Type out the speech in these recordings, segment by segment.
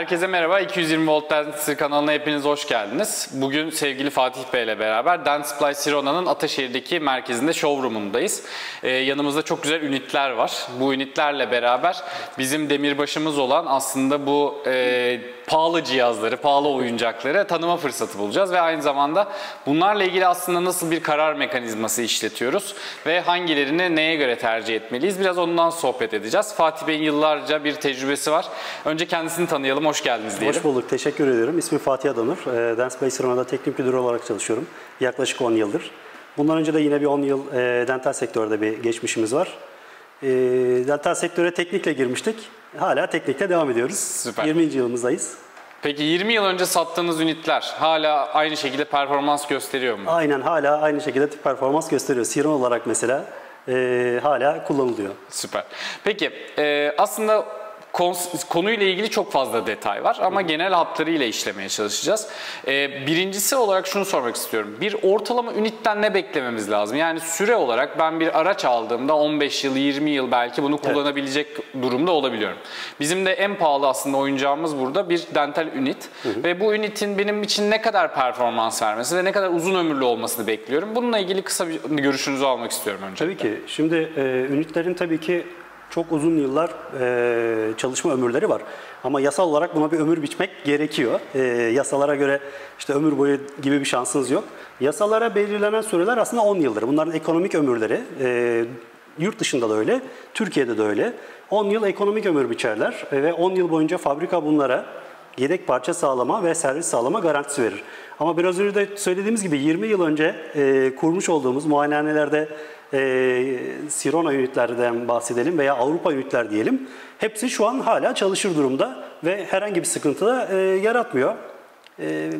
Herkese merhaba. 220 Volt Dance kanalına hepiniz hoş geldiniz. Bugün sevgili Fatih Bey ile beraber Dance Supply Sirona'nın Ataşehir'deki merkezinde showroom'undayız. Ee, yanımızda çok güzel ünitler var. Bu ünitlerle beraber bizim demirbaşımız olan aslında bu e, pahalı cihazları, pahalı oyuncakları tanıma fırsatı bulacağız ve aynı zamanda bunlarla ilgili aslında nasıl bir karar mekanizması işletiyoruz ve hangilerini neye göre tercih etmeliyiz? Biraz ondan sohbet edeceğiz. Fatih Bey'in yıllarca bir tecrübesi var. Önce kendisini tanıyalım, hoş geldiniz diyelim. Hoş bulduk, teşekkür ediyorum. İsmim Fatih Adanur. E, Dance Play Sirona'da teknik müdür olarak çalışıyorum. Yaklaşık 10 yıldır. Bundan önce de yine bir 10 yıl e, dental sektörde bir geçmişimiz var. E, dental sektöre teknikle girmiştik. Hala teknikle devam ediyoruz. Süper. 20. yılımızdayız. Peki 20 yıl önce sattığınız ünitler hala aynı şekilde performans gösteriyor mu? Aynen hala aynı şekilde performans gösteriyor. Siron olarak mesela e, hala kullanılıyor. Süper. Peki e, aslında konuyla ilgili çok fazla detay var ama genel hatlarıyla işlemeye çalışacağız. E, birincisi olarak şunu sormak istiyorum. Bir ortalama ünitten ne beklememiz lazım? Yani süre olarak ben bir araç aldığımda 15 yıl, 20 yıl belki bunu kullanabilecek durumda olabiliyorum. Bizim de en pahalı aslında oyuncağımız burada bir dental ünit ve bu ünitin benim için ne kadar performans vermesi ve ne kadar uzun ömürlü olmasını bekliyorum. Bununla ilgili kısa bir görüşünüzü almak istiyorum önce. Tabii ki. Şimdi e, ünitlerin tabii ki çok uzun yıllar e, çalışma ömürleri var. Ama yasal olarak buna bir ömür biçmek gerekiyor. E, yasalara göre işte ömür boyu gibi bir şansınız yok. Yasalara belirlenen süreler aslında 10 yıldır. Bunların ekonomik ömürleri e, yurt dışında da öyle, Türkiye'de de öyle. 10 yıl ekonomik ömür biçerler ve 10 yıl boyunca fabrika bunlara yedek parça sağlama ve servis sağlama garantisi verir. Ama biraz önce de söylediğimiz gibi 20 yıl önce e, kurmuş olduğumuz muayenehanelerde e, Sirona ünitlerden bahsedelim veya Avrupa ünitler diyelim. Hepsi şu an hala çalışır durumda ve herhangi bir sıkıntı da e, yaratmıyor. E,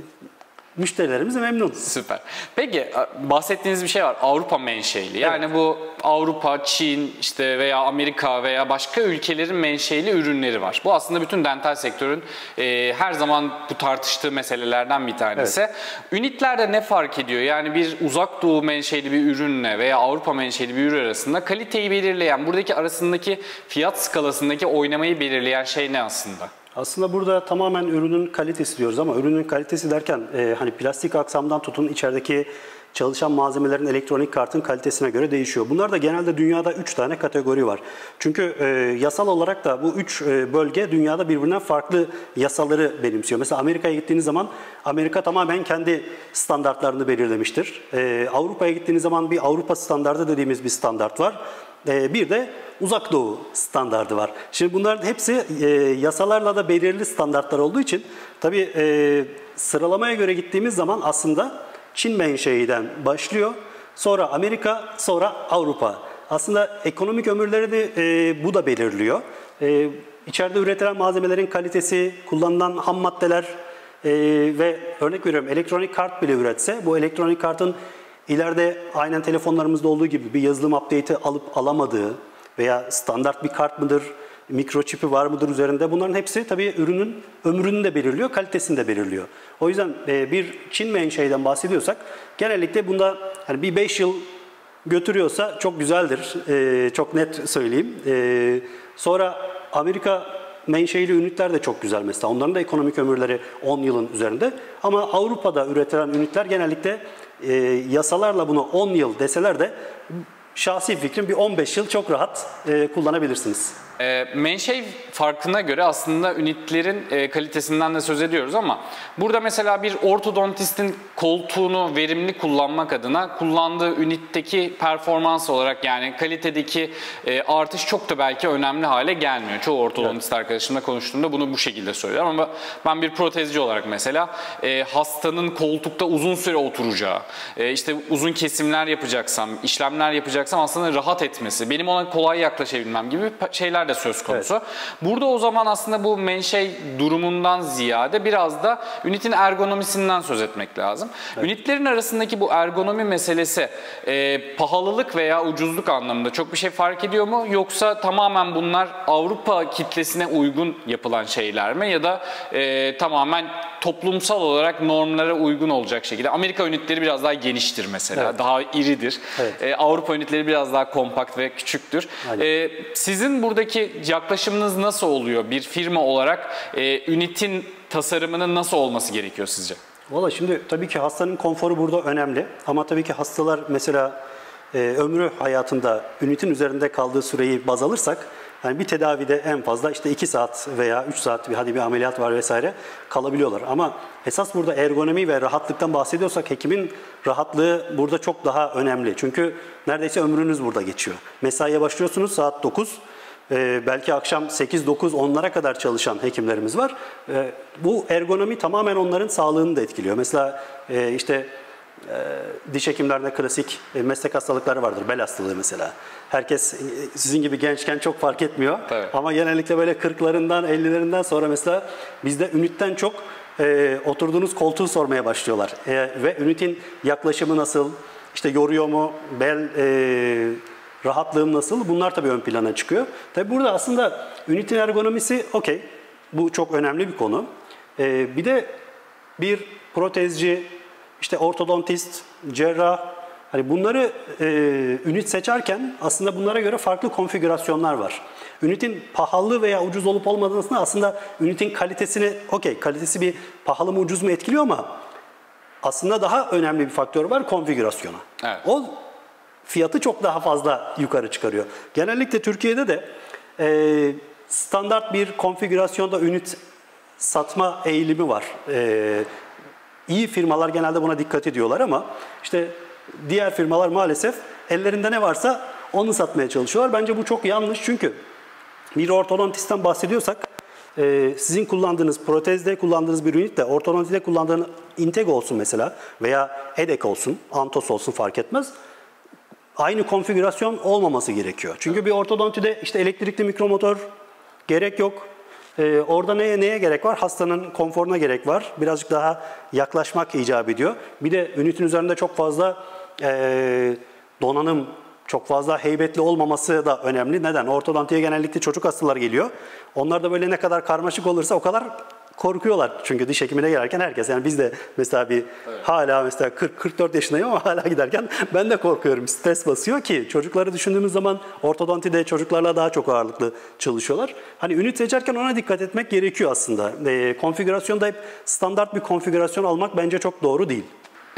müşterilerimiz memnun. Süper. Peki bahsettiğiniz bir şey var. Avrupa menşeli. Yani evet. bu Avrupa, Çin işte veya Amerika veya başka ülkelerin menşeli ürünleri var. Bu aslında bütün dental sektörün e, her zaman bu tartıştığı meselelerden bir tanesi. Evet. Ünitlerde ne fark ediyor? Yani bir uzak doğu menşeli bir ürünle veya Avrupa menşeli bir ürün arasında kaliteyi belirleyen, buradaki arasındaki fiyat skalasındaki oynamayı belirleyen şey ne aslında? Aslında burada tamamen ürünün kalitesi diyoruz ama ürünün kalitesi derken e, hani plastik aksamdan tutun içerideki çalışan malzemelerin elektronik kartın kalitesine göre değişiyor. Bunlar da genelde dünyada 3 tane kategori var. Çünkü e, yasal olarak da bu 3 e, bölge dünyada birbirinden farklı yasaları benimsiyor. Mesela Amerika'ya gittiğiniz zaman Amerika tamamen kendi standartlarını belirlemiştir. E, Avrupa'ya gittiğiniz zaman bir Avrupa standartı dediğimiz bir standart var. E, bir de uzak doğu standardı var. Şimdi bunların hepsi e, yasalarla da belirli standartlar olduğu için tabii e, sıralamaya göre gittiğimiz zaman aslında Çin menşeiden başlıyor. Sonra Amerika, sonra Avrupa. Aslında ekonomik ömürlerini e, bu da belirliyor. E, içeride üretilen malzemelerin kalitesi, kullanılan ham maddeler e, ve örnek veriyorum elektronik kart bile üretse bu elektronik kartın ileride aynen telefonlarımızda olduğu gibi bir yazılım update'i alıp alamadığı veya standart bir kart mıdır, mikroçipi var mıdır üzerinde bunların hepsi tabii ürünün ömrünü de belirliyor, kalitesini de belirliyor. O yüzden e, bir Çin menşeiden bahsediyorsak genellikle bunda hani bir 5 yıl götürüyorsa çok güzeldir. E, çok net söyleyeyim. E, sonra Amerika menşeili ünitler de çok güzel mesela. Onların da ekonomik ömürleri 10 yılın üzerinde. Ama Avrupa'da üretilen ünitler genellikle yasalarla bunu 10 yıl deseler de şahsi fikrim bir 15 yıl çok rahat kullanabilirsiniz. E, menşe farkına göre aslında ünitlerin e, kalitesinden de söz ediyoruz ama burada mesela bir ortodontistin koltuğunu verimli kullanmak adına kullandığı ünitteki performans olarak yani kalitedeki e, artış çok da belki önemli hale gelmiyor. Çoğu ortodontist evet. arkadaşımla konuştuğumda bunu bu şekilde söylüyor ama ben bir protezci olarak mesela e, hastanın koltukta uzun süre oturacağı, e, işte uzun kesimler yapacaksam, işlemler yapacaksam aslında rahat etmesi, benim ona kolay yaklaşabilmem gibi şeyler de söz konusu. Evet. Burada o zaman aslında bu menşe durumundan ziyade biraz da ünitin ergonomisinden söz etmek lazım. Evet. Ünitlerin arasındaki bu ergonomi meselesi e, pahalılık veya ucuzluk anlamında çok bir şey fark ediyor mu? Yoksa tamamen bunlar Avrupa kitlesine uygun yapılan şeyler mi? Ya da e, tamamen toplumsal olarak normlara uygun olacak şekilde. Amerika ünitleri biraz daha geniştir mesela. Evet. Daha iridir. Evet. E, Avrupa ünitleri ünitleri biraz daha kompakt ve küçüktür. Ee, sizin buradaki yaklaşımınız nasıl oluyor? Bir firma olarak e, ünitin tasarımının nasıl olması gerekiyor sizce? Valla şimdi tabii ki hastanın konforu burada önemli. Ama tabii ki hastalar mesela e, ömrü hayatında ünitin üzerinde kaldığı süreyi baz alırsak yani bir tedavide en fazla işte 2 saat veya 3 saat bir hadi bir ameliyat var vesaire kalabiliyorlar. Ama esas burada ergonomi ve rahatlıktan bahsediyorsak hekimin rahatlığı burada çok daha önemli. Çünkü neredeyse ömrünüz burada geçiyor. Mesaiye başlıyorsunuz saat 9. Ee, belki akşam 8-9 onlara kadar çalışan hekimlerimiz var. Ee, bu ergonomi tamamen onların sağlığını da etkiliyor. Mesela e, işte diş hekimlerinde klasik e, meslek hastalıkları vardır. Bel hastalığı mesela. Herkes e, sizin gibi gençken çok fark etmiyor. Tabii. Ama genellikle böyle 40'larından 50'lerinden sonra mesela bizde ünitten çok e, oturduğunuz koltuğu sormaya başlıyorlar. E, ve ünitin yaklaşımı nasıl? İşte yoruyor mu? Bel e, rahatlığım nasıl? Bunlar tabii ön plana çıkıyor. Tabii burada aslında ünitin ergonomisi okey. Bu çok önemli bir konu. E, bir de bir protezci, işte ortodontist, cerrah, hani bunları e, ünit seçerken aslında bunlara göre farklı konfigürasyonlar var. Ünitin pahalı veya ucuz olup olmadığını aslında ünitin kalitesini, okey kalitesi bir pahalı mı ucuz mu etkiliyor ama aslında daha önemli bir faktör var konfigürasyona. Evet. O fiyatı çok daha fazla yukarı çıkarıyor. Genellikle Türkiye'de de e, standart bir konfigürasyonda ünit satma eğilimi var. E, iyi firmalar genelde buna dikkat ediyorlar ama işte diğer firmalar maalesef ellerinde ne varsa onu satmaya çalışıyorlar. Bence bu çok yanlış çünkü bir ortodontistten bahsediyorsak e, sizin kullandığınız protezde kullandığınız bir ünit de ortodontide kullandığınız Integ olsun mesela veya Edek olsun, Antos olsun fark etmez. Aynı konfigürasyon olmaması gerekiyor. Çünkü bir ortodontide işte elektrikli mikromotor gerek yok. Ee, orada neye neye gerek var? Hastanın konforuna gerek var. Birazcık daha yaklaşmak icap ediyor. Bir de ünitin üzerinde çok fazla e, donanım, çok fazla heybetli olmaması da önemli. Neden? Ortodontiye genellikle çocuk hastalar geliyor. Onlar da böyle ne kadar karmaşık olursa o kadar korkuyorlar. Çünkü diş hekimine gelirken herkes yani biz de mesela bir hala mesela 40 44 yaşındayım ama hala giderken ben de korkuyorum. Stres basıyor ki çocukları düşündüğümüz zaman ortodontide çocuklarla daha çok ağırlıklı çalışıyorlar. Hani ünit seçerken ona dikkat etmek gerekiyor aslında. E, konfigürasyonda hep standart bir konfigürasyon almak bence çok doğru değil.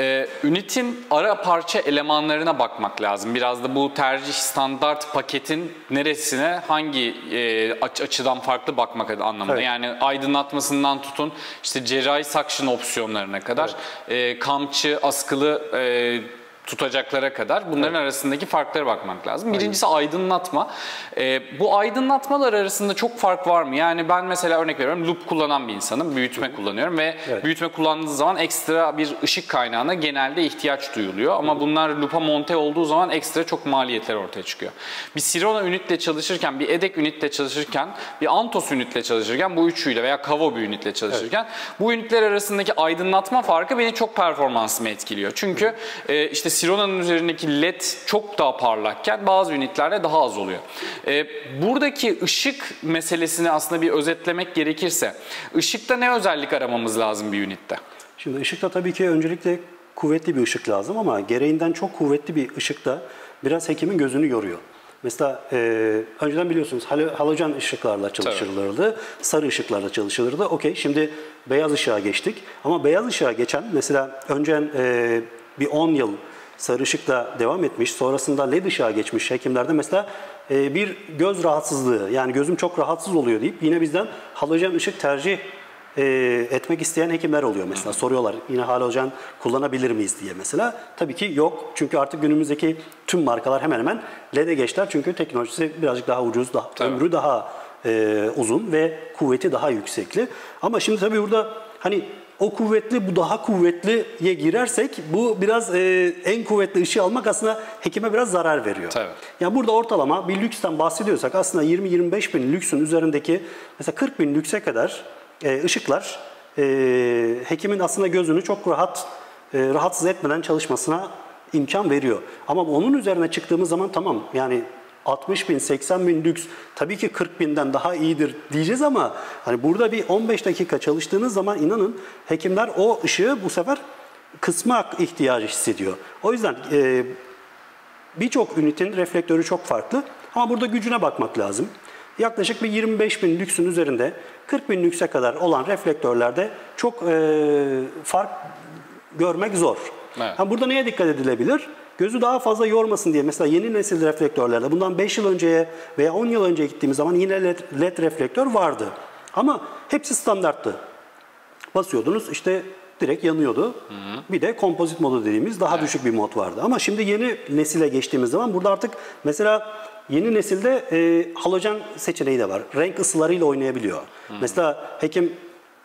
Ee, ünitin ara parça elemanlarına bakmak lazım. Biraz da bu tercih standart paketin neresine hangi e, aç- açıdan farklı bakmak anlamında. Evet. Yani aydınlatmasından tutun işte cerrahi suction opsiyonlarına kadar e, kamçı, askılı e, tutacaklara kadar bunların arasındaki farklara bakmak lazım. Birincisi aydınlatma. Ee, bu aydınlatmalar arasında çok fark var mı? Yani ben mesela örnek veriyorum loop kullanan bir insanım. Büyütme kullanıyorum ve Evet. büyütme kullandığı zaman ekstra bir ışık kaynağına genelde ihtiyaç duyuluyor. Ama bunlar loop'a monte olduğu zaman ekstra çok maliyetler ortaya çıkıyor. Bir Sirona ünitle çalışırken, bir EDEK ünitle çalışırken, bir Antos ünitle çalışırken bu üçüyle veya Kavo bir ünitle çalışırken bu ünitler arasındaki aydınlatma farkı beni çok performansımı etkiliyor. Çünkü e, işte Sirona'nın üzerindeki led çok daha parlakken bazı ünitlerde daha az oluyor. E, buradaki ışık meselesini aslında bir özetlemek gerekirse ışıkta ne özellik aramamız lazım bir ünitte? Şimdi ışıkta tabii ki öncelikle kuvvetli bir ışık lazım ama gereğinden çok kuvvetli bir ışıkta biraz hekimin gözünü yoruyor. Mesela e, önceden biliyorsunuz halo- halojen ışıklarla çalışılırdı, sarı ışıklarla çalışılırdı. Okey şimdi beyaz ışığa geçtik ama beyaz ışığa geçen mesela önce e, bir 10 yıl sarı ışıkla devam etmiş, sonrasında led ışığa geçmiş hekimlerde mesela e, bir göz rahatsızlığı yani gözüm çok rahatsız oluyor deyip yine bizden halojen ışık tercih e, etmek isteyen hekimler oluyor mesela. Soruyorlar yine halojen kullanabilir miyiz diye mesela. Tabii ki yok. Çünkü artık günümüzdeki tüm markalar hemen hemen LED'e geçtiler. Çünkü teknolojisi birazcık daha ucuz, daha, Tabii. ömrü daha e, uzun ve kuvveti daha yüksekli. Ama şimdi tabii burada hani o kuvvetli bu daha kuvvetliye girersek bu biraz e, en kuvvetli ışığı almak aslında hekime biraz zarar veriyor. Tabii. Yani burada ortalama bir lüksten bahsediyorsak aslında 20-25 bin lüksün üzerindeki mesela 40 bin lükse kadar e, ışıklar e, hekimin aslında gözünü çok rahat e, rahatsız etmeden çalışmasına imkan veriyor. Ama onun üzerine çıktığımız zaman tamam yani 60 bin, 80 bin lüks tabii ki 40 binden daha iyidir diyeceğiz ama hani burada bir 15 dakika çalıştığınız zaman inanın hekimler o ışığı bu sefer kısmak ihtiyacı hissediyor. O yüzden e, birçok ünitin reflektörü çok farklı. Ama burada gücüne bakmak lazım. Yaklaşık bir 25 bin lüksün üzerinde 40 bin lükse kadar olan reflektörlerde çok e, fark görmek zor. Evet. Ha, burada neye dikkat edilebilir? Gözü daha fazla yormasın diye mesela yeni nesil reflektörlerde bundan 5 yıl önceye veya 10 yıl önce gittiğimiz zaman yine LED, LED reflektör vardı. Ama hepsi standarttı. Basıyordunuz işte direkt yanıyordu. Bir de kompozit modu dediğimiz daha düşük bir mod vardı. Ama şimdi yeni nesile geçtiğimiz zaman burada artık mesela yeni nesilde e, halojen seçeneği de var. Renk ısılarıyla oynayabiliyor. Mesela hekim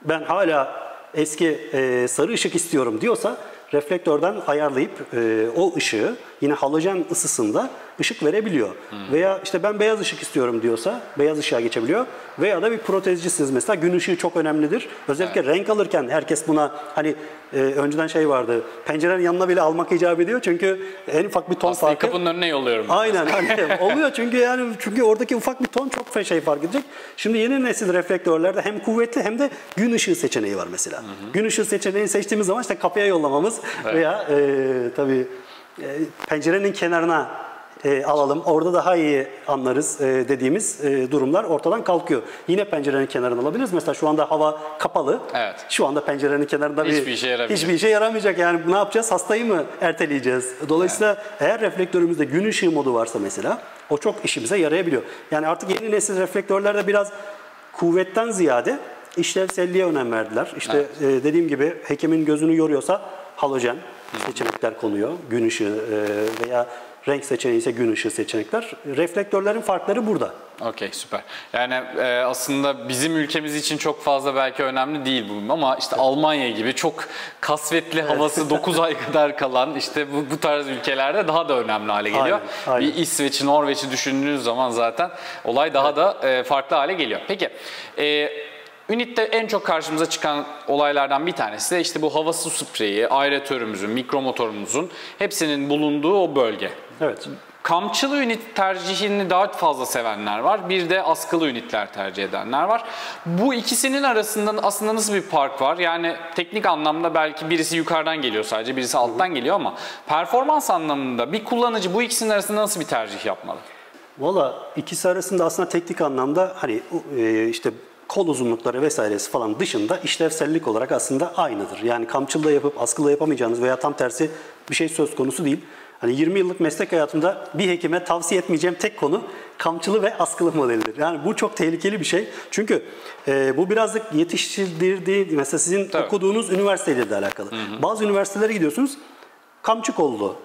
ben hala eski e, sarı ışık istiyorum diyorsa reflektörden ayarlayıp e, o ışığı yine halojen ısısında ışık verebiliyor. Veya işte ben beyaz ışık istiyorum diyorsa beyaz ışığa geçebiliyor. Veya da bir protezcisiniz mesela gün ışığı çok önemlidir. Özellikle renk alırken herkes buna hani e, önceden şey vardı pencerenin yanına bile almak icap ediyor çünkü en ufak bir ton Hastayı farkı. kapının önüne yolluyorum. Aynen hani oluyor çünkü yani çünkü oradaki ufak bir ton çok şey fark edecek. Şimdi yeni nesil reflektörlerde hem kuvvetli hem de gün ışığı seçeneği var mesela. Gün ışığı seçeneğini seçtiğimiz zaman işte kapıya yollamamız veya e, tabii e, pencerenin kenarına e, alalım. Orada daha iyi anlarız e, dediğimiz e, durumlar ortadan kalkıyor. Yine pencerenin kenarına alabiliriz. Mesela şu anda hava kapalı. Evet. Şu anda pencerenin kenarında bir Hiçbir işe yaramayacak. hiçbir işe yaramayacak. Yani ne yapacağız? Hastayı mı erteleyeceğiz? Dolayısıyla eğer reflektörümüzde gün ışığı modu varsa mesela o çok işimize yarayabiliyor. Yani artık yeni nesil reflektörlerde biraz kuvvetten ziyade işlevselliğe önem verdiler. İşte e, dediğim gibi hekimin gözünü yoruyorsa halojen seçenekler konuyor. Gün ışığı e, veya renk seçeneği ise gün ışığı seçenekler. Reflektörlerin farkları burada. Okey süper. Yani e, aslında bizim ülkemiz için çok fazla belki önemli değil bu ama işte Almanya gibi çok kasvetli havası 9 ay kadar kalan işte bu, bu tarz ülkelerde daha da önemli hale geliyor. Aynen, aynen. Bir İsveç'i, Norveç'i düşündüğünüz zaman zaten olay daha da e, farklı hale geliyor. Peki e, Unit'te en çok karşımıza çıkan olaylardan bir tanesi de işte bu hava su spreyi, aeratörümüzün, mikromotorumuzun hepsinin bulunduğu o bölge. Evet. Kamçılı ünit tercihini daha fazla sevenler var. Bir de askılı ünitler tercih edenler var. Bu ikisinin arasında aslında nasıl bir fark var? Yani teknik anlamda belki birisi yukarıdan geliyor sadece, birisi alttan geliyor ama performans anlamında bir kullanıcı bu ikisinin arasında nasıl bir tercih yapmalı? Valla ikisi arasında aslında teknik anlamda hani e, işte kol uzunlukları vesairesi falan dışında işlevsellik olarak aslında aynıdır. Yani kamçılı yapıp askılı yapamayacağınız veya tam tersi bir şey söz konusu değil. Hani 20 yıllık meslek hayatımda bir hekime tavsiye etmeyeceğim tek konu kamçılı ve askılı modelidir. Yani bu çok tehlikeli bir şey. Çünkü e, bu birazcık yetiştirdiği, mesela sizin Tabii. okuduğunuz üniversiteyle de alakalı. Bazı üniversitelere gidiyorsunuz, kamçı kollu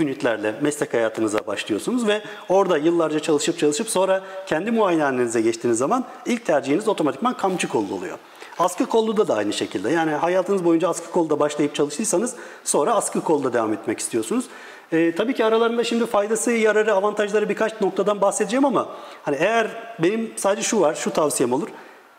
ünitlerle meslek hayatınıza başlıyorsunuz ve orada yıllarca çalışıp çalışıp sonra kendi muayenehanenize geçtiğiniz zaman ilk tercihiniz otomatikman kamçı kollu oluyor. Askı kollu da aynı şekilde. Yani hayatınız boyunca askı kolda başlayıp çalıştıysanız sonra askı kolda devam etmek istiyorsunuz. Ee, tabii ki aralarında şimdi faydası, yararı, avantajları birkaç noktadan bahsedeceğim ama hani eğer benim sadece şu var, şu tavsiyem olur.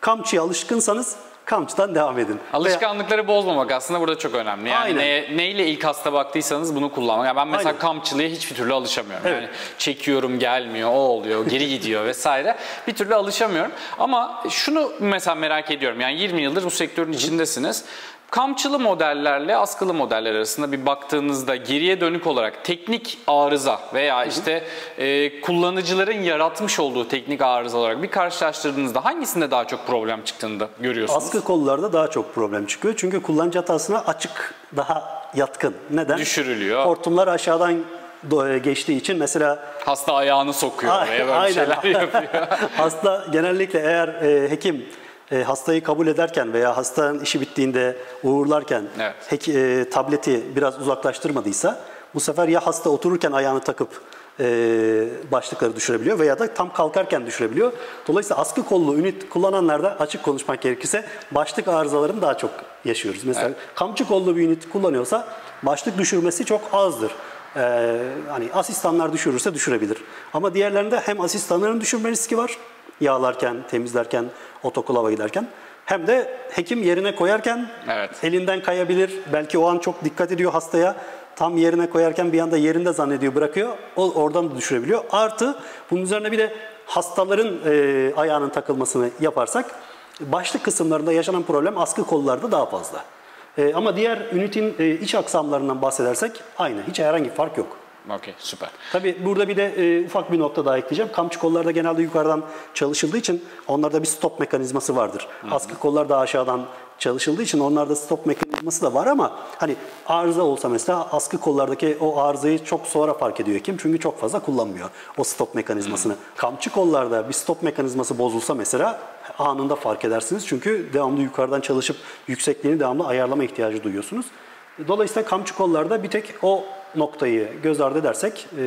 Kamçıya alışkınsanız kamçıdan devam edin. Veya- Alışkanlıkları bozmamak aslında burada çok önemli. Yani Aynen. neyle ilk hasta baktıysanız bunu kullanmak. Yani ben mesela Aynen. kampçılığa hiçbir türlü alışamıyorum. Evet. Yani çekiyorum gelmiyor, o oluyor, geri gidiyor vesaire. Bir türlü alışamıyorum. Ama şunu mesela merak ediyorum. Yani 20 yıldır bu sektörün içindesiniz. Kamçılı modellerle askılı modeller arasında bir baktığınızda geriye dönük olarak teknik arıza veya işte e, kullanıcıların yaratmış olduğu teknik arıza olarak bir karşılaştırdığınızda hangisinde daha çok problem çıktığını da görüyorsunuz? Askı kollarda daha çok problem çıkıyor. Çünkü kullanıcı hatasına açık daha yatkın. Neden? Düşürülüyor. Hortumlar aşağıdan do- geçtiği için mesela Hasta ayağını sokuyor oraya böyle aynen. şeyler yapıyor. hasta genellikle eğer e, hekim e, hastayı kabul ederken veya hastanın işi bittiğinde uğurlarken Evet. hek- e, tableti biraz uzaklaştırmadıysa bu sefer ya hasta otururken ayağını takıp e, başlıkları düşürebiliyor veya da tam kalkarken düşürebiliyor. Dolayısıyla askı kollu ünit kullananlarda açık konuşmak gerekirse başlık arızalarını daha çok yaşıyoruz. Mesela kamçı kollu bir ünit kullanıyorsa başlık düşürmesi çok azdır. Ee, hani asistanlar düşürürse düşürebilir. Ama diğerlerinde hem asistanların düşürme riski var. Yağlarken, temizlerken, otoklava giderken. Hem de hekim yerine koyarken Evet. elinden kayabilir. Belki o an çok dikkat ediyor hastaya. Tam yerine koyarken bir anda yerinde zannediyor bırakıyor. O oradan da düşürebiliyor. Artı bunun üzerine bir de hastaların e, ayağının takılmasını yaparsak başlık kısımlarında yaşanan problem askı kollarda daha fazla. E, ama diğer ünitin e, iç aksamlarından bahsedersek aynı. Hiç herhangi bir fark yok. Okey süper. Tabii burada bir de e, ufak bir nokta daha ekleyeceğim. Kamçı kollarda genelde yukarıdan çalışıldığı için onlarda bir stop mekanizması vardır. Askı kollar da aşağıdan çalışıldığı için onlarda stop mekanizması da var ama hani arıza olsa mesela askı kollardaki o arızayı çok sonra fark ediyor kim? Çünkü çok fazla kullanmıyor o stop mekanizmasını. Kamçı kollarda bir stop mekanizması bozulsa mesela anında fark edersiniz. Çünkü devamlı yukarıdan çalışıp yüksekliğini devamlı ayarlama ihtiyacı duyuyorsunuz. Dolayısıyla kamçı kollarda bir tek o noktayı göz ardı edersek e,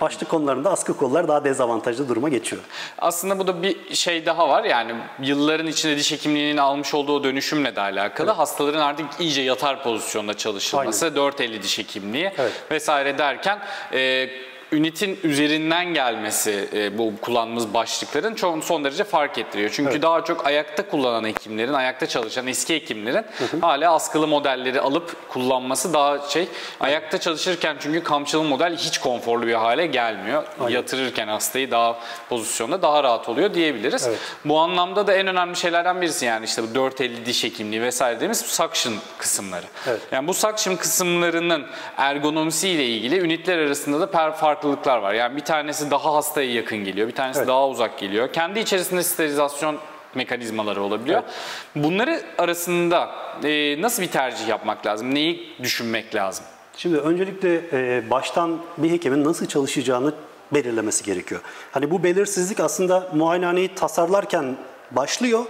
başlık konularında askı kollar daha dezavantajlı duruma geçiyor. Aslında bu da bir şey daha var yani yılların içinde diş hekimliğinin almış olduğu dönüşümle de alakalı. Evet. Hastaların artık iyice yatar pozisyonda çalışılması, Aynen. 450 diş hekimliği evet. vesaire derken e, ünitin üzerinden gelmesi e, bu kullandığımız başlıkların çok son derece fark ettiriyor. Çünkü evet. daha çok ayakta kullanan hekimlerin, ayakta çalışan eski hekimlerin hı hı. hala askılı modelleri alıp kullanması daha şey. Ayakta çalışırken çünkü kamçılı model hiç konforlu bir hale gelmiyor. Aynen. Yatırırken hastayı daha pozisyonda daha rahat oluyor diyebiliriz. Evet. Bu anlamda da en önemli şeylerden birisi yani işte bu 450 diş hekimliği vesaire dediğimiz suction kısımları. Evet. Yani bu suction kısımlarının ergonomisiyle ilgili ünitler arasında da farklı farklılıklar var. Yani bir tanesi daha hastaya yakın geliyor, bir tanesi evet. daha uzak geliyor. Kendi içerisinde sterilizasyon mekanizmaları olabiliyor. Evet. Bunları arasında e, nasıl bir tercih yapmak lazım? Neyi düşünmek lazım? Şimdi öncelikle e, baştan bir hekimin nasıl çalışacağını belirlemesi gerekiyor. Hani bu belirsizlik aslında muayenehaneyi tasarlarken başlıyor.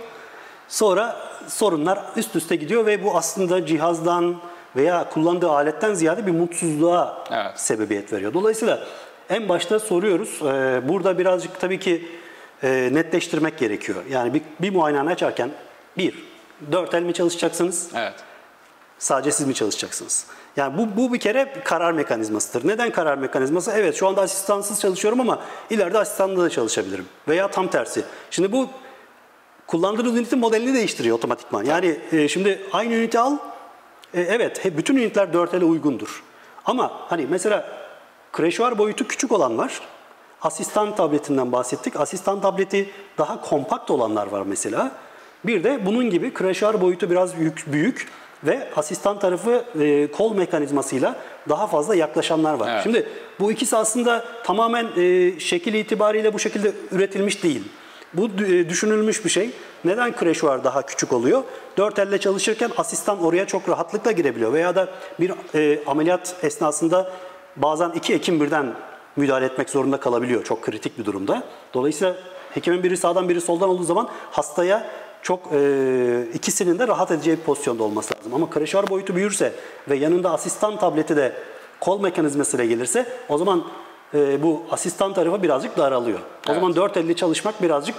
Sonra sorunlar üst üste gidiyor ve bu aslında cihazdan, veya kullandığı aletten ziyade bir mutsuzluğa evet. sebebiyet veriyor. Dolayısıyla en başta soruyoruz. Ee, burada birazcık tabii ki e, netleştirmek gerekiyor. Yani bir, bir muayene açarken bir, dört el mi çalışacaksınız? Evet. Sadece siz mi çalışacaksınız? Yani bu, bu bir kere karar mekanizmasıdır. Neden karar mekanizması? Evet şu anda asistansız çalışıyorum ama ileride asistanla da çalışabilirim. Veya tam tersi. Şimdi bu kullandığınız ünitin modelini değiştiriyor otomatikman. Yani e, şimdi aynı üniti al, e, evet, bütün ünitler 4L'e uygundur. Ama hani mesela kreşuar boyutu küçük olan var. Asistan tabletinden bahsettik. Asistan tableti daha kompakt olanlar var mesela. Bir de bunun gibi kreşuar boyutu biraz büyük, büyük ve asistan tarafı e, kol mekanizmasıyla daha fazla yaklaşanlar var. Evet. Şimdi bu ikisi aslında tamamen e, şekil itibariyle bu şekilde üretilmiş değil. Bu e, düşünülmüş bir şey. Neden kreşuar daha küçük oluyor? Dört elle çalışırken asistan oraya çok rahatlıkla girebiliyor. Veya da bir e, ameliyat esnasında bazen iki hekim birden müdahale etmek zorunda kalabiliyor. Çok kritik bir durumda. Dolayısıyla hekimin biri sağdan biri soldan olduğu zaman hastaya çok e, ikisinin de rahat edeceği bir pozisyonda olması lazım. Ama kreşuar boyutu büyürse ve yanında asistan tableti de kol mekanizmasıyla gelirse o zaman e, bu asistan tarafı birazcık daralıyor. O evet. zaman dört elle çalışmak birazcık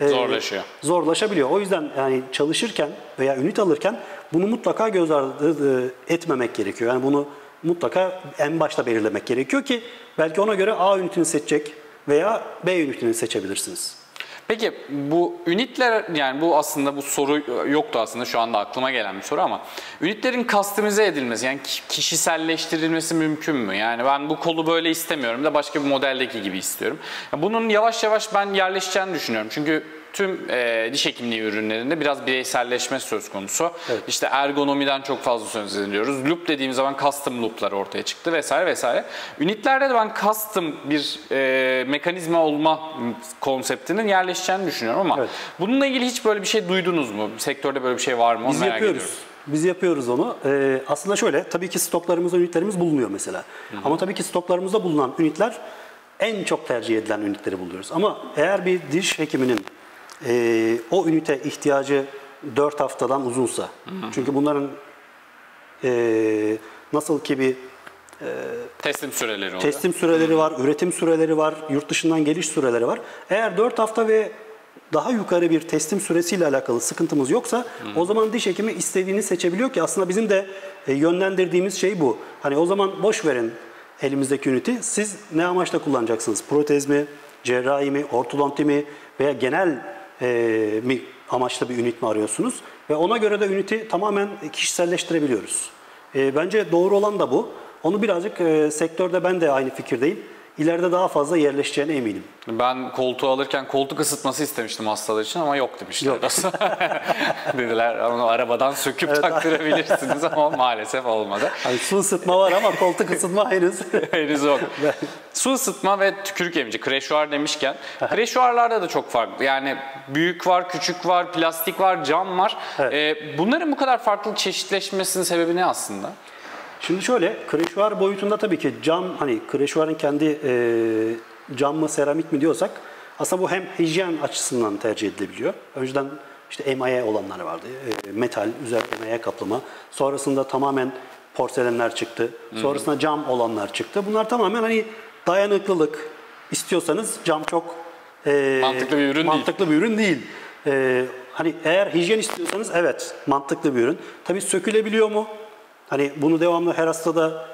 e, zorlaşıyor. Zorlaşabiliyor. O yüzden yani çalışırken veya ünit alırken bunu mutlaka göz ardı e, etmemek gerekiyor. Yani bunu mutlaka en başta belirlemek gerekiyor ki belki ona göre A ünitini seçecek veya B ünitini seçebilirsiniz. Peki bu ünitler yani bu aslında bu soru yoktu aslında şu anda aklıma gelen bir soru ama ünitlerin kastimize edilmesi yani kişiselleştirilmesi mümkün mü? Yani ben bu kolu böyle istemiyorum da başka bir modeldeki gibi istiyorum. Bunun yavaş yavaş ben yerleşeceğini düşünüyorum. Çünkü tüm e, diş hekimliği ürünlerinde biraz bireyselleşme söz konusu. Evet. İşte ergonomiden çok fazla söz ediyoruz. Loop dediğimiz zaman custom loop'lar ortaya çıktı vesaire vesaire. Ünitlerde de ben custom bir e, mekanizma olma konseptinin yerleşeceğini düşünüyorum ama evet. bununla ilgili hiç böyle bir şey duydunuz mu? Sektörde böyle bir şey var mı? Biz merak yapıyoruz. Ediyorum. Biz yapıyoruz onu. Ee, aslında şöyle, tabii ki stoklarımızda ünitlerimiz bulunuyor mesela. Hı hı. Ama tabii ki stoklarımızda bulunan ünitler en çok tercih edilen ünitleri buluyoruz. Ama eğer bir diş hekiminin e, o ünite ihtiyacı 4 haftadan uzunsa. Hı hı. Çünkü bunların e, nasıl ki bir e, teslim süreleri oluyor. Teslim süreleri var, üretim süreleri var, yurt dışından geliş süreleri var. Eğer 4 hafta ve daha yukarı bir teslim süresiyle alakalı sıkıntımız yoksa hı. o zaman diş hekimi istediğini seçebiliyor ki aslında bizim de e, yönlendirdiğimiz şey bu. Hani o zaman boş verin elimizdeki üniti. Siz ne amaçla kullanacaksınız? Protez mi, cerrahi mi, ortodonti mi veya genel mi amaçlı bir ünit mi arıyorsunuz? Ve ona göre de üniti tamamen kişiselleştirebiliyoruz. E, bence doğru olan da bu. Onu birazcık e, sektörde ben de aynı fikirdeyim. İleride daha fazla yerleşeceğine eminim. Ben koltuğu alırken koltuk ısıtması istemiştim hastalar için ama yok demişler. Yok. Dediler onu arabadan söküp taktırabilirsiniz ama maalesef olmadı. Hani su ısıtma var ama koltuk ısıtma henüz. Henüz yok. Su ısıtma ve tükürük emici, kreşuar demişken. kreşuarlarda da çok farklı. Yani büyük var, küçük var, plastik var, cam var. Ee, bunların bu kadar farklı çeşitleşmesinin sebebi ne aslında? Şimdi şöyle, kreşuar boyutunda tabii ki cam, hani kreşuarın kendi e, cam mı seramik mi diyorsak aslında bu hem hijyen açısından tercih edilebiliyor. Önceden işte emaye olanlar vardı. E, metal, üzerine emaye kaplama. Sonrasında tamamen porselenler çıktı. Sonrasında cam olanlar çıktı. Bunlar tamamen hani dayanıklılık istiyorsanız cam çok e, Mantıklı bir ürün değil. mantıklı bir ürün değil. E, hani eğer hijyen istiyorsanız evet mantıklı bir ürün. Tabii sökülebiliyor mu? Hani bunu devamlı her hastada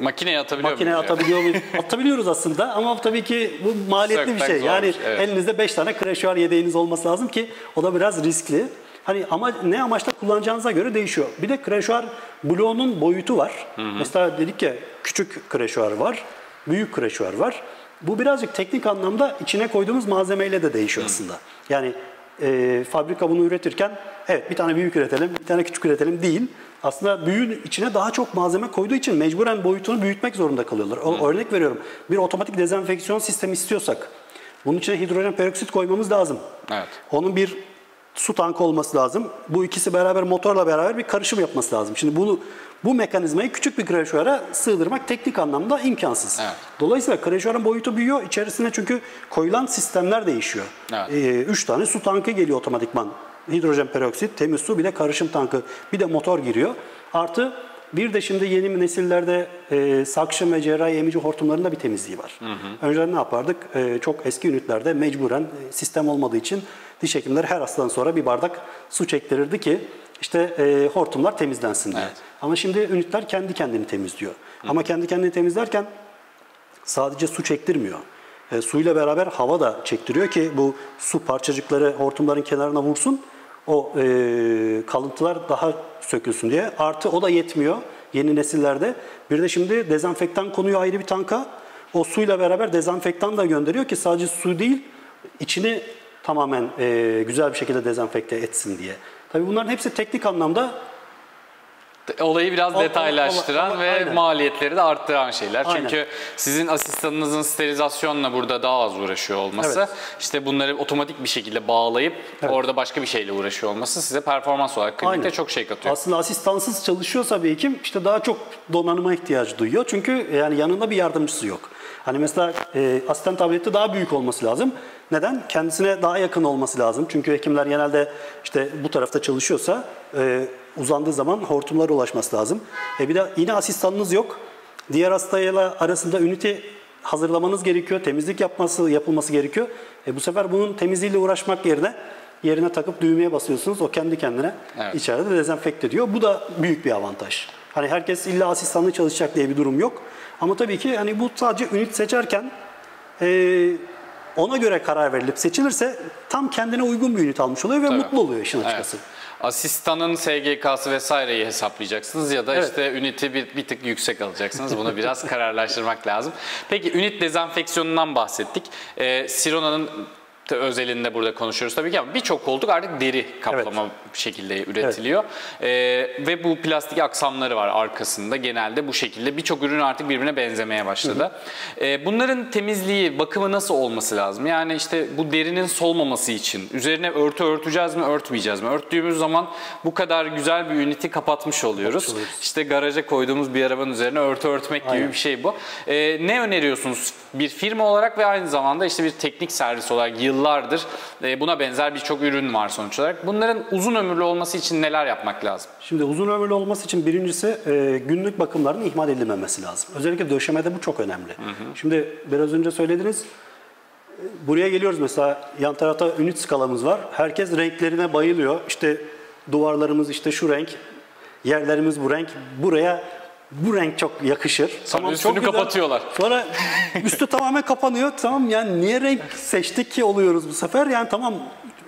Makineye atabiliyor makineye muyuz? atabiliyor muyuz? Atabiliyoruz aslında ama tabii ki bu maliyetli bir Sökmek şey. zormuş, Yani evet. elinizde 5 tane kreşuar yedeğiniz olması lazım ki o da biraz riskli. Hani ama ne amaçla kullanacağınıza göre değişiyor. Bir de kreşuar bloğunun boyutu var. Mesela dedik ya küçük kreşuar var, büyük kreşuar var. Bu birazcık teknik anlamda içine koyduğumuz malzemeyle de değişiyor aslında. Yani e, fabrika bunu üretirken evet bir tane büyük üretelim, bir tane küçük üretelim değil. Aslında büyüğün içine daha çok malzeme koyduğu için mecburen boyutunu büyütmek zorunda kalıyorlar. O, örnek veriyorum. Bir otomatik dezenfeksiyon sistemi istiyorsak bunun içine hidrojen peroksit koymamız lazım. Evet. Onun bir su tankı olması lazım. Bu ikisi beraber motorla beraber bir karışım yapması lazım. Şimdi bunu bu mekanizmayı küçük bir kreşuara sığdırmak teknik anlamda imkansız. Evet. Dolayısıyla kreşuarın boyutu büyüyor. İçerisine çünkü koyulan sistemler değişiyor. Evet. Ee, üç tane su tankı geliyor otomatikman. Hidrojen peroksit, temiz su bir de karışım tankı. Bir de motor giriyor. Artı bir de şimdi yeni nesillerde e, sakşın ve cerrahi emici hortumlarında bir temizliği var. Önceden ne yapardık? E, çok eski ünitlerde mecburen e, sistem olmadığı için diş hekimleri her hastadan sonra bir bardak su çektirirdi ki işte e, hortumlar temizlensin diye. Evet. Ama şimdi ünitler kendi kendini temizliyor. Ama kendi kendini temizlerken sadece su çektirmiyor. E, suyla beraber hava da çektiriyor ki bu su parçacıkları hortumların kenarına vursun. O e, kalıntılar daha sökülsün diye. Artı o da yetmiyor yeni nesillerde. Bir de şimdi dezenfektan konuyor ayrı bir tanka. O suyla beraber dezenfektan da gönderiyor ki sadece su değil içini tamamen e, güzel bir şekilde dezenfekte etsin diye. Tabii bunların hepsi teknik anlamda Olayı biraz O- o- detaylaştıran o- o- ve aynen. maliyetleri de arttıran şeyler. Aynen. Çünkü sizin asistanınızın sterilizasyonla burada daha az uğraşıyor olması, Evet. işte bunları otomatik bir şekilde bağlayıp Evet. orada başka bir şeyle uğraşıyor olması size performans olarak klinikte Aynen. çok şey katıyor. Aslında asistansız çalışıyorsa bir hekim işte daha çok donanıma ihtiyaç duyuyor. Çünkü yani yanında bir yardımcısı yok. Hani mesela e, asistan tableti daha büyük olması lazım. Neden? Kendisine daha yakın olması lazım. Çünkü hekimler genelde işte bu tarafta çalışıyorsa e, uzandığı zaman hortumlara ulaşması lazım. E bir de yine asistanınız yok. Diğer hastayla arasında ünite hazırlamanız gerekiyor. Temizlik yapması yapılması gerekiyor. E bu sefer bunun temizliğiyle uğraşmak yerine yerine takıp düğmeye basıyorsunuz. O kendi kendine Evet. içeride dezenfekte ediyor. Bu da büyük bir avantaj. Hani herkes illa asistanlı çalışacak diye bir durum yok. Ama tabii ki hani bu sadece ünit seçerken e, ona göre karar verilip seçilirse tam kendine uygun bir ünit almış oluyor ve Tabii. mutlu oluyor işin Evet. Asistanın SGK'sı vesaireyi hesaplayacaksınız ya da Evet. işte üniti bir, bir tık yüksek alacaksınız. Bunu biraz kararlaştırmak lazım. Peki ünit dezenfeksiyonundan bahsettik. Ee, Sirona'nın özelinde burada konuşuyoruz tabii ki ama birçok koltuk artık deri kaplama şekilde üretiliyor. Ee, ve bu plastik aksamları var arkasında genelde bu şekilde. Birçok ürün artık birbirine benzemeye başladı. Ee, bunların temizliği, bakımı nasıl olması lazım? Yani işte bu derinin solmaması için üzerine örtü örteceğiz mi, örtmeyeceğiz mi? Örttüğümüz zaman bu kadar güzel bir üniti kapatmış oluyoruz. oluyoruz. İşte garaja koyduğumuz bir arabanın üzerine örtü örtmek gibi Aynen. bir şey bu. Ee, ne öneriyorsunuz bir firma olarak ve aynı zamanda işte bir teknik servis olarak yıllardır e, buna benzer birçok ürün var sonuç olarak. Bunların uzun ömürlü olması için neler yapmak lazım? Şimdi uzun ömürlü olması için birincisi e, günlük bakımların ihmal edilmemesi lazım. Özellikle döşemede bu çok önemli. Şimdi biraz önce söylediniz. e, Buraya geliyoruz mesela yan tarafta ünit skalamız var. Herkes renklerine bayılıyor. İşte duvarlarımız işte şu renk, yerlerimiz bu renk. Buraya bu renk çok yakışır. üstünü çok güzel. kapatıyorlar. Sonra üstü tamamen kapanıyor. Tamam yani niye renk seçtik ki oluyoruz bu sefer? Yani tamam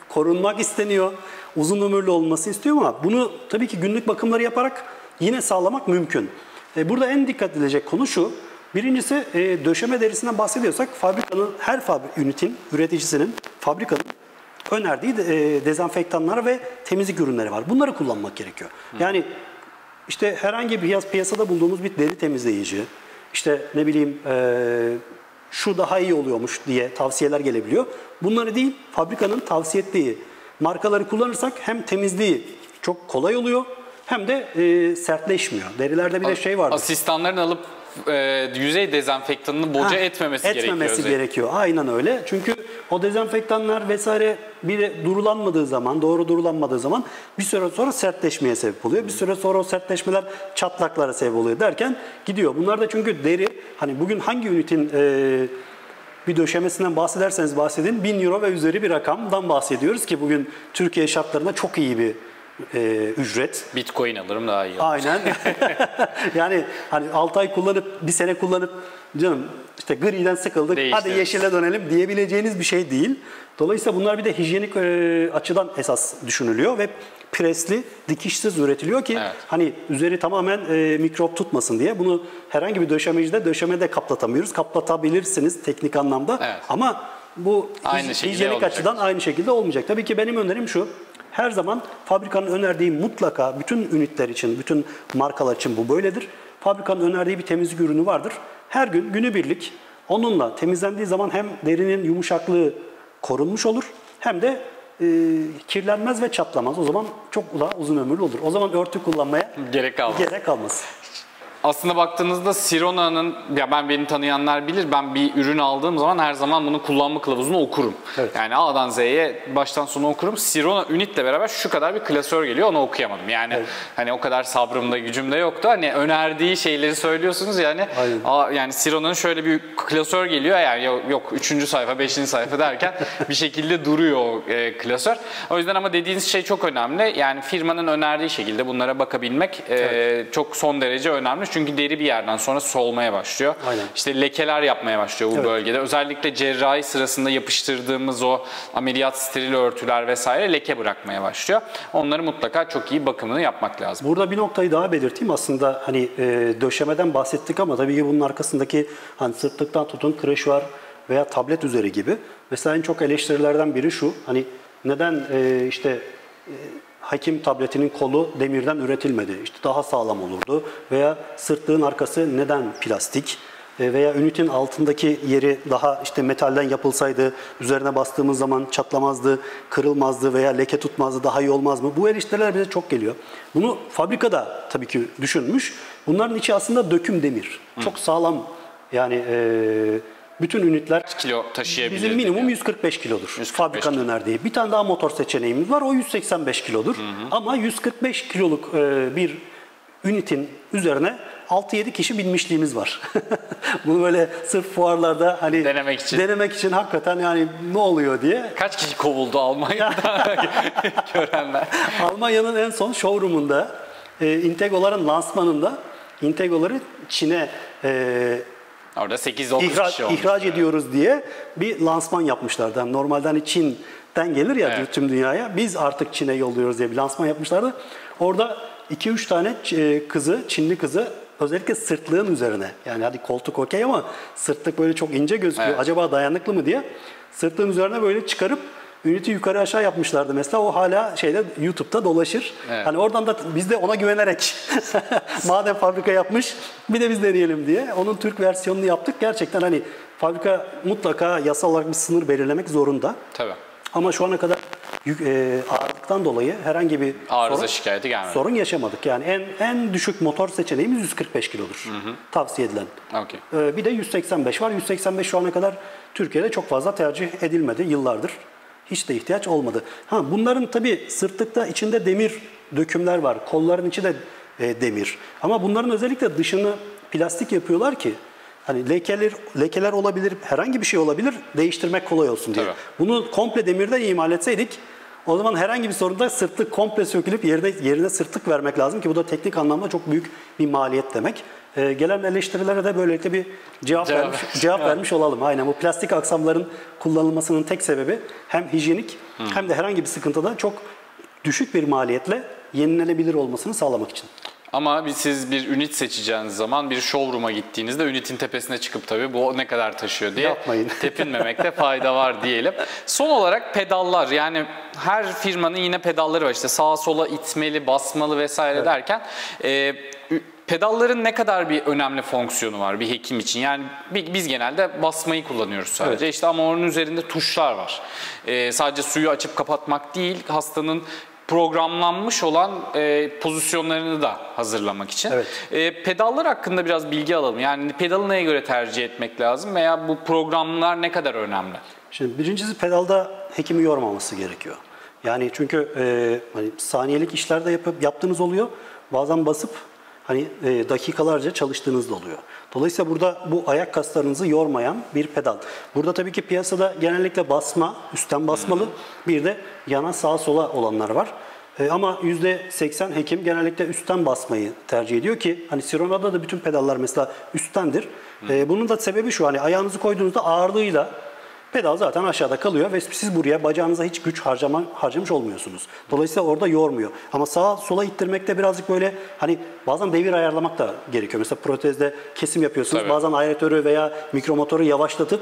korunmak isteniyor. Uzun ömürlü olması istiyor ama bunu tabii ki günlük bakımları yaparak yine sağlamak mümkün. E, burada en dikkat edilecek konu şu. Birincisi e, döşeme derisinden bahsediyorsak fabrikanın her fabri, ünitin üreticisinin fabrikanın önerdiği de, e, dezenfektanlar ve temizlik ürünleri var. Bunları kullanmak gerekiyor. Yani işte herhangi bir piyas- piyasada bulduğumuz bir deri temizleyici, işte ne bileyim e, şu daha iyi oluyormuş diye tavsiyeler gelebiliyor. Bunları değil, fabrikanın tavsiye ettiği markaları kullanırsak hem temizliği çok kolay oluyor hem de e, sertleşmiyor. Derilerde bir de şey vardır. Asistanların alıp e, yüzey dezenfektanını boca Ha, etmemesi, etmemesi gerekiyor. gerekiyor. Aynen öyle. Çünkü o dezenfektanlar vesaire bir durulanmadığı zaman, doğru durulanmadığı zaman bir süre sonra sertleşmeye sebep oluyor. Bir süre sonra o sertleşmeler çatlaklara sebep oluyor derken gidiyor. Bunlar da çünkü deri, hani bugün hangi ünitin e, bir döşemesinden bahsederseniz bahsedin 1000 euro ve üzeri bir rakamdan bahsediyoruz ki bugün Türkiye şartlarında çok iyi bir e, ücret. Bitcoin alırım daha iyi. Aynen. yani hani 6 ay kullanıp bir sene kullanıp canım işte griden sıkıldık hadi yeşile dönelim diyebileceğiniz bir şey değil. Dolayısıyla bunlar bir de hijyenik e, açıdan esas düşünülüyor ve presli, dikişsiz üretiliyor ki Evet. hani üzeri tamamen e, mikrop tutmasın diye. Bunu herhangi bir döşemecide döşemede kaplatamıyoruz. Kaplatabilirsiniz teknik anlamda Evet. ama bu Aynı hij- hijyenik olmayacak. açıdan aynı şekilde olmayacak. Tabii ki benim önerim şu. Her zaman fabrikanın önerdiği mutlaka bütün ünitler için, bütün markalar için bu böyledir. Fabrikanın önerdiği bir temizlik ürünü vardır. Her gün günübirlik onunla temizlendiği zaman hem derinin yumuşaklığı korunmuş olur hem de e, kirlenmez ve çatlamaz. O zaman çok daha uzun ömürlü olur. O zaman örtü kullanmaya Gerek kalmaz. gerek kalmaz. Aslında baktığınızda Sirona'nın, ya ben beni tanıyanlar bilir, ben bir ürün aldığım zaman her zaman bunun kullanma kılavuzunu okurum. Evet. Yani A'dan Z'ye baştan sona okurum. Sirona Unit'le beraber şu kadar bir klasör geliyor, onu okuyamadım. Yani hani o kadar sabrımda, gücümde yoktu. Hani önerdiği şeyleri söylüyorsunuz yani. Aynen. Aa, yani Sirona'nın şöyle bir klasör geliyor yani yok, yok 3. sayfa, 5. sayfa derken bir şekilde duruyor o e, klasör. O yüzden ama dediğiniz şey çok önemli. Yani firmanın önerdiği şekilde bunlara bakabilmek e, çok son derece önemli. Çünkü deri bir yerden sonra solmaya başlıyor. Aynen. İşte lekeler yapmaya başlıyor bu Evet. bölgede. Özellikle cerrahi sırasında yapıştırdığımız o ameliyat steril örtüler vesaire leke bırakmaya başlıyor. Onları mutlaka çok iyi bakımını yapmak lazım. Burada bir noktayı daha belirteyim. Aslında hani e, döşemeden bahsettik ama tabii ki bunun arkasındaki hani sırtlıktan tutun kreşuar veya tablet üzeri gibi. Mesela en çok eleştirilerden biri şu. Hani neden e, işte e, hakim tabletinin kolu demirden üretilmedi? İşte daha sağlam olurdu. Veya sırtlığın arkası neden plastik? E, veya ünitin altındaki yeri daha işte metalden yapılsaydı üzerine bastığımız zaman çatlamazdı, kırılmazdı veya leke tutmazdı daha iyi olmaz mı? Bu eleştiriler bize çok geliyor. Bunu fabrikada tabii ki düşünmüş. Bunların içi aslında döküm demir. Çok sağlam yani e, bütün ünitler Kilo taşıyabilir. Bizim minimum deniyor. 145 kilodur. 145 Fabrikanın önerdiği. Bir tane daha motor seçeneğimiz var. O 185 kilodur. Ama 145 kiloluk e, bir ünitin üzerine 6-7 kişi binmişliğimiz var. Bunu böyle sırf fuarlarda hani Denemek için. denemek için hakikaten yani ne oluyor diye. Kaç kişi kovuldu Almanya'da görenler? Almanya'nın en son showroom'unda e, Intego'ların lansmanında Intego'ları Çin'e e, Orada 8-9 ihraç, kişi olmuş. ihraç ediyoruz diye bir lansman yapmışlardı. Yani normalde hani Çin'den gelir ya Evet. tüm dünyaya. Biz artık Çin'e yolluyoruz diye bir lansman yapmışlardı. Orada 2-3 tane e, kızı, Çinli kızı özellikle sırtlığın üzerine. Yani hadi koltuk okey ama sırtlık böyle çok ince gözüküyor. Evet. Acaba dayanıklı mı diye sırtlığın üzerine böyle çıkarıp üniti yukarı aşağı yapmışlardı mesela. O hala şeyde YouTube'da dolaşır. Evet. Hani oradan da biz de ona güvenerek madem fabrika yapmış bir de biz deneyelim diye onun Türk versiyonunu yaptık. Gerçekten hani fabrika mutlaka yasal olarak bir sınır belirlemek zorunda. Tabii. Ama şu ana kadar yük, e, ağırlıktan dolayı herhangi bir Arıza sorun, şikayeti gelmedi. sorun yaşamadık. Yani en en düşük motor seçeneğimiz 145 kilodur. Tavsiye edilen. Okey. Ee, bir de 185 var. 185 şu ana kadar Türkiye'de çok fazla tercih edilmedi yıllardır. Hiç de ihtiyaç olmadı. Ha bunların tabii sırtlıkta içinde demir dökümler var. Kolların içi de e, demir. Ama bunların özellikle dışını plastik yapıyorlar ki hani lekeler lekeler olabilir, herhangi bir şey olabilir, değiştirmek kolay olsun diye. Tabii. Bunu komple demirden imal etseydik o zaman herhangi bir sorunda sırtlık komple sökülüp yerine yerine sırtlık vermek lazım ki bu da teknik anlamda çok büyük bir maliyet demek. Ee, gelen eleştirilere de böylelikle bir cevap, Cevap. vermiş, cevap vermiş olalım. Aynen bu plastik aksamların kullanılmasının tek sebebi hem hijyenik hem de herhangi bir sıkıntıda çok düşük bir maliyetle yenilenebilir olmasını sağlamak için. Ama siz bir ünit seçeceğiniz zaman bir showroom'a gittiğinizde ünitin tepesine çıkıp tabii bu ne kadar taşıyor diye Yapmayın. tepinmemekte fayda var diyelim. Son olarak pedallar yani her firmanın yine pedalları var işte sağa sola itmeli, basmalı vesaire derken e, pedalların ne kadar bir önemli fonksiyonu var bir hekim için? Yani bi- biz genelde basmayı kullanıyoruz sadece işte ama onun üzerinde tuşlar var. E, sadece suyu açıp kapatmak değil hastanın programlanmış olan e, pozisyonlarını da hazırlamak için. Evet. E, pedallar hakkında biraz bilgi alalım. Yani pedalı neye göre tercih etmek lazım veya bu programlar ne kadar önemli? Şimdi birincisi pedalda hekimi yormaması gerekiyor. Yani çünkü e, hani saniyelik işlerde yapıp yaptığınız oluyor. Bazen basıp hani e, dakikalarca çalıştığınız da oluyor. Dolayısıyla burada bu ayak kaslarınızı yormayan bir pedal. Burada tabii ki piyasada genellikle basma, üstten basmalı. Bir de yana sağa sola olanlar var. E, ama %80 hekim genellikle üstten basmayı tercih ediyor ki hani Sirona'da da bütün pedallar mesela üsttendir. E, bunun da sebebi şu hani ayağınızı koyduğunuzda ağırlığıyla Pedal zaten aşağıda kalıyor ve siz buraya bacağınıza hiç güç harcama, harcamış olmuyorsunuz. Dolayısıyla orada yormuyor. Ama sağa sola ittirmekte birazcık böyle hani bazen devir ayarlamak da gerekiyor. Mesela protezde kesim yapıyorsunuz. Tabii. Bazen aeratörü veya mikromotoru yavaşlatıp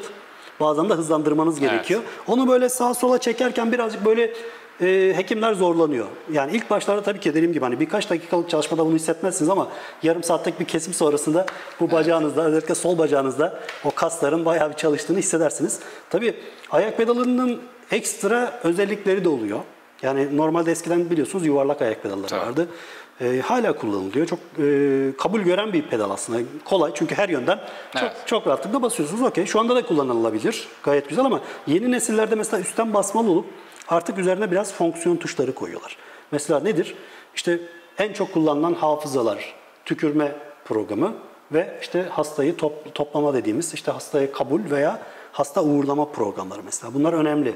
bazen de hızlandırmanız gerekiyor. Onu böyle sağa sola çekerken birazcık böyle e, hekimler zorlanıyor. Yani ilk başlarda tabii ki dediğim gibi hani birkaç dakikalık çalışmada bunu hissetmezsiniz ama yarım saatlik bir kesim sonrasında bu bacağınızda özellikle sol bacağınızda o kasların bayağı bir çalıştığını hissedersiniz. Tabii ayak pedalının ekstra özellikleri de oluyor. Yani normalde eskiden biliyorsunuz yuvarlak ayak pedalları Tabii. vardı. E, hala kullanılıyor. Çok e, kabul gören bir pedal aslında. Kolay çünkü her yönden çok, Evet. çok rahatlıkla basıyorsunuz. Okey şu anda da kullanılabilir. Gayet güzel ama yeni nesillerde mesela üstten basmalı olup artık üzerine biraz fonksiyon tuşları koyuyorlar. Mesela nedir? İşte en çok kullanılan hafızalar, tükürme programı ve işte hastayı top- toplama dediğimiz işte hastaya kabul veya hasta uğurlama programları mesela. Bunlar önemli.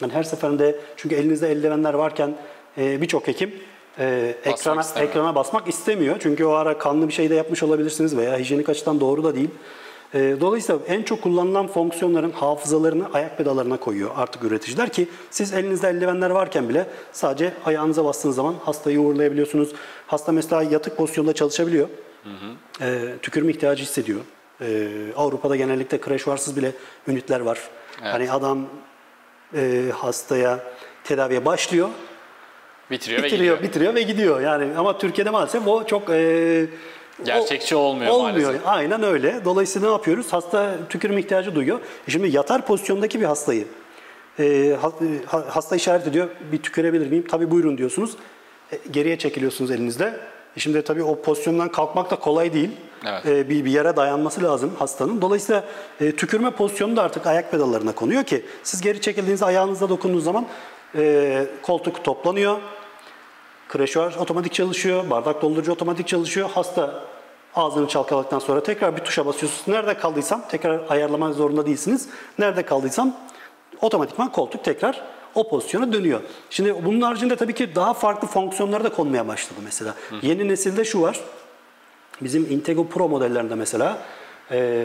Yani her seferinde çünkü elinizde eldivenler varken e, birçok hekim e, ekrana, istemiyor. ekrana basmak istemiyor. Çünkü o ara kanlı bir şey de yapmış olabilirsiniz veya hijyenik açıdan doğru da değil. E, dolayısıyla en çok kullanılan fonksiyonların hafızalarını ayak pedallarına koyuyor artık üreticiler ki siz elinizde eldivenler varken bile sadece ayağınıza bastığınız zaman hastayı uğurlayabiliyorsunuz. Hasta mesela yatık pozisyonda çalışabiliyor. E, tükürme ihtiyacı hissediyor. E, Avrupa'da genellikle kreş varsız bile ünitler var. Hani adam e, hastaya tedaviye başlıyor Bitiriyor, ve bitiriyor, gidiyor. bitiriyor ve gidiyor. Yani ama Türkiye'de maalesef o çok e, Gerçekçi olmuyor olmuyor. maalesef. Aynen öyle. Dolayısıyla ne yapıyoruz? Hasta tükürme ihtiyacı duyuyor. E Şimdi yatar pozisyondaki bir hastayı e, ha- hasta işaret ediyor. Bir tükürebilir miyim? Tabii buyurun diyorsunuz. E, geriye çekiliyorsunuz elinizde. E şimdi tabii o pozisyondan kalkmak da kolay değil. Evet. E, bir, bir yere dayanması lazım hastanın. Dolayısıyla e, tükürme pozisyonu da artık ayak pedallarına konuyor ki siz geri çekildiğinizde ayağınızda dokunduğunuz zaman e, koltuk toplanıyor. Kreşör otomatik çalışıyor, bardak doldurucu otomatik çalışıyor. Hasta ağzını çalkaladıktan sonra tekrar bir tuşa basıyorsunuz. Nerede kaldıysam tekrar ayarlamak zorunda değilsiniz. Nerede kaldıysam otomatikman koltuk tekrar o pozisyona dönüyor. Şimdi bunun haricinde tabii ki daha farklı fonksiyonları da konmaya başladı mesela. Yeni nesilde şu var. Bizim Intego Pro modellerinde mesela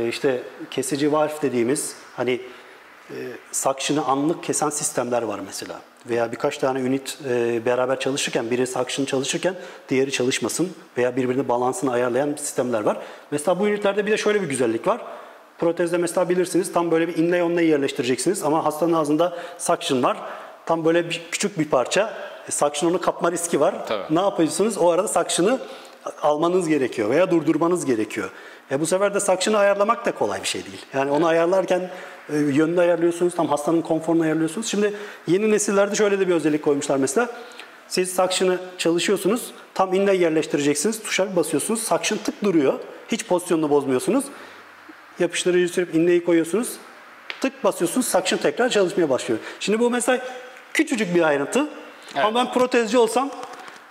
işte kesici valve dediğimiz hani e, suction'ı anlık kesen sistemler var mesela. Veya birkaç tane ünit e, beraber çalışırken biri suction çalışırken diğeri çalışmasın veya birbirini balansını ayarlayan sistemler var. Mesela bu ünitlerde bir de şöyle bir güzellik var. Protezde mesela bilirsiniz tam böyle bir inlay onlay yerleştireceksiniz ama hastanın ağzında suction var. Tam böyle bir, küçük bir parça. E, suction onu kapma riski var. Tabii. Ne yapıyorsunuz? O arada suction'ı almanız gerekiyor veya durdurmanız gerekiyor. E bu sefer de suction'ı ayarlamak da kolay bir şey değil. Yani onu ayarlarken e, yönünü ayarlıyorsunuz, tam hastanın konforunu ayarlıyorsunuz. Şimdi yeni nesillerde şöyle de bir özellik koymuşlar mesela. Siz suction'ı çalışıyorsunuz, tam inlay yerleştireceksiniz, tuşa bir basıyorsunuz, suction tık duruyor. Hiç pozisyonunu bozmuyorsunuz. Yapıştırıcı sürüp inleyi koyuyorsunuz. Tık basıyorsunuz, suction tekrar çalışmaya başlıyor. Şimdi bu mesela küçücük bir ayrıntı. Ama ben protezci olsam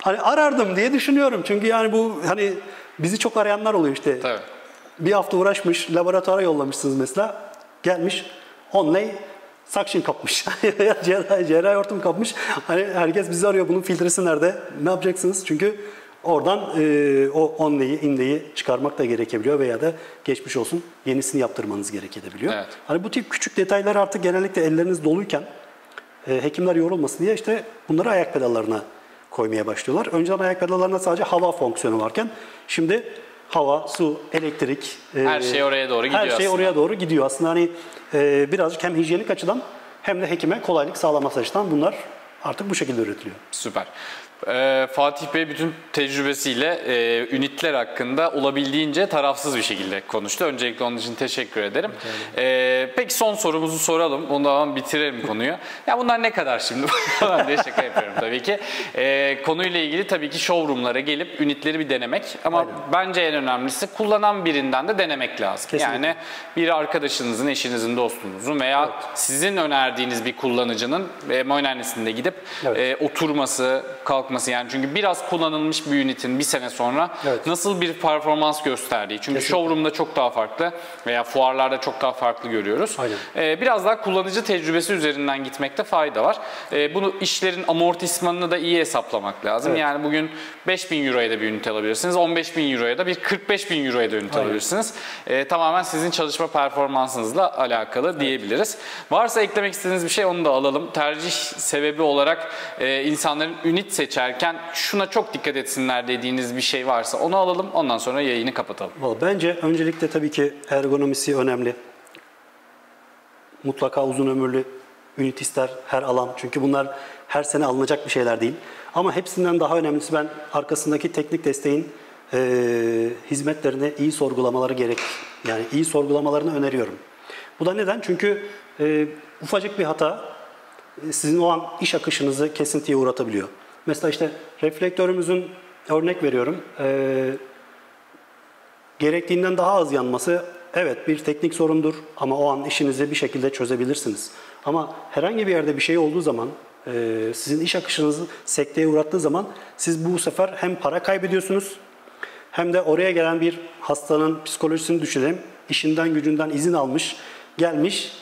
hani arardım diye düşünüyorum. Çünkü yani bu hani bizi çok arayanlar oluyor işte. Tabii. Bir hafta uğraşmış, laboratuvara yollamışsınız mesela. Gelmiş, onlay suction kapmış. Cerrahi, cerrahi hortum kapmış. Hani herkes bizi arıyor. Bunun filtresi nerede? Ne yapacaksınız? Çünkü oradan e, o onlayı, inleyi çıkarmak da gerekebiliyor veya da geçmiş olsun yenisini yaptırmanız gerekebiliyor. Evet. Hani bu tip küçük detaylar artık genellikle elleriniz doluyken e, hekimler yorulmasın diye işte bunları ayak pedallarına koymaya başlıyorlar. Önceden ayak pedallarında sadece hava fonksiyonu varken şimdi hava, su, elektrik e, her şey oraya doğru gidiyor Her şey aslında. oraya doğru gidiyor. Aslında hani e, birazcık hem hijyenik açıdan hem de hekime kolaylık sağlaması açısından bunlar artık bu şekilde üretiliyor. Süper. Ee, Fatih Bey bütün tecrübesiyle e, ünitler hakkında olabildiğince tarafsız bir şekilde konuştu. Öncelikle onun için teşekkür ederim. Ee, peki son sorumuzu soralım. Ondan bitirelim konuyu. Ya bunlar ne kadar şimdi? ben de şaka yapıyorum tabii ki. Ee, konuyla ilgili tabii ki showroomlara gelip ünitleri bir denemek. Ama Aynen. bence en önemlisi kullanan birinden de denemek lazım. Kesinlikle. Yani bir arkadaşınızın, eşinizin, dostunuzun veya evet. sizin önerdiğiniz bir kullanıcının e, muayenehanesinde gidip evet. e, oturması, kalk kalkması yani çünkü biraz kullanılmış bir ünitin bir sene sonra evet. nasıl bir performans gösterdiği. Çünkü Kesinlikle. showroom'da çok daha farklı veya fuarlarda çok daha farklı görüyoruz. Aynen. Ee, biraz daha kullanıcı tecrübesi üzerinden gitmekte fayda var. Ee, bunu işlerin amortismanını da iyi hesaplamak lazım. Evet. Yani bugün 5000 euroya da bir ünite alabilirsiniz. 15 bin euroya da bir 45 bin euroya da ünite Aynen. alabilirsiniz. Ee, tamamen sizin çalışma performansınızla alakalı evet. diyebiliriz. Varsa eklemek istediğiniz bir şey onu da alalım. Tercih sebebi olarak e, insanların ünit seçimi seçerken şuna çok dikkat etsinler dediğiniz bir şey varsa onu alalım. Ondan sonra yayını kapatalım. Bence öncelikle tabii ki ergonomisi önemli. Mutlaka uzun ömürlü ünit ister her alan. Çünkü bunlar her sene alınacak bir şeyler değil. Ama hepsinden daha önemlisi ben arkasındaki teknik desteğin e, hizmetlerini iyi sorgulamaları gerek. Yani iyi sorgulamalarını öneriyorum. Bu da neden? Çünkü e, ufacık bir hata sizin o an iş akışınızı kesintiye uğratabiliyor. Mesela işte reflektörümüzün örnek veriyorum. E, gerektiğinden daha az yanması evet bir teknik sorundur ama o an işinizi bir şekilde çözebilirsiniz. Ama herhangi bir yerde bir şey olduğu zaman e, sizin iş akışınızı sekteye uğrattığı zaman siz bu sefer hem para kaybediyorsunuz hem de oraya gelen bir hastanın psikolojisini düşünelim. İşinden gücünden izin almış, gelmiş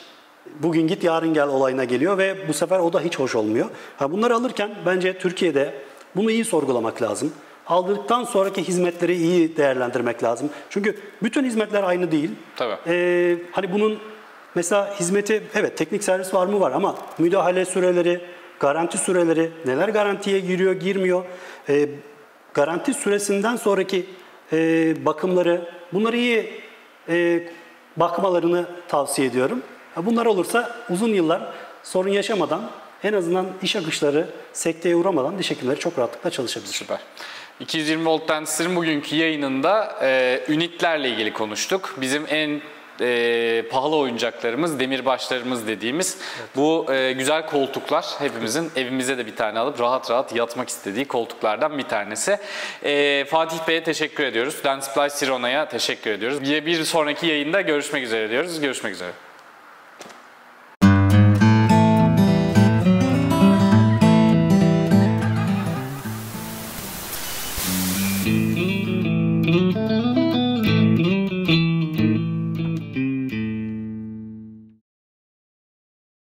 bugün git yarın gel olayına geliyor ve bu sefer o da hiç hoş olmuyor. Ha bunları alırken bence Türkiye'de bunu iyi sorgulamak lazım. Aldıktan sonraki hizmetleri iyi değerlendirmek lazım. Çünkü bütün hizmetler aynı değil. Tabii. Ee, hani bunun mesela hizmeti evet teknik servis var mı var ama müdahale süreleri, garanti süreleri, neler garantiye giriyor, girmiyor. Ee, garanti süresinden sonraki e, bakımları bunları iyi e, bakmalarını tavsiye ediyorum. Bunlar olursa uzun yıllar sorun yaşamadan en azından iş akışları sekteye uğramadan diş hekimleri çok rahatlıkla çalışabilir. Süper. 220 volt tensörün bugünkü yayınında e, ünitlerle ilgili konuştuk. Bizim en e, pahalı oyuncaklarımız, demirbaşlarımız dediğimiz evet. bu e, güzel koltuklar hepimizin evimize de bir tane alıp rahat rahat yatmak istediği koltuklardan bir tanesi. E, Fatih Bey'e teşekkür ediyoruz. Danceplay Sirona'ya teşekkür ediyoruz. Bir sonraki yayında görüşmek üzere diyoruz. Görüşmek üzere.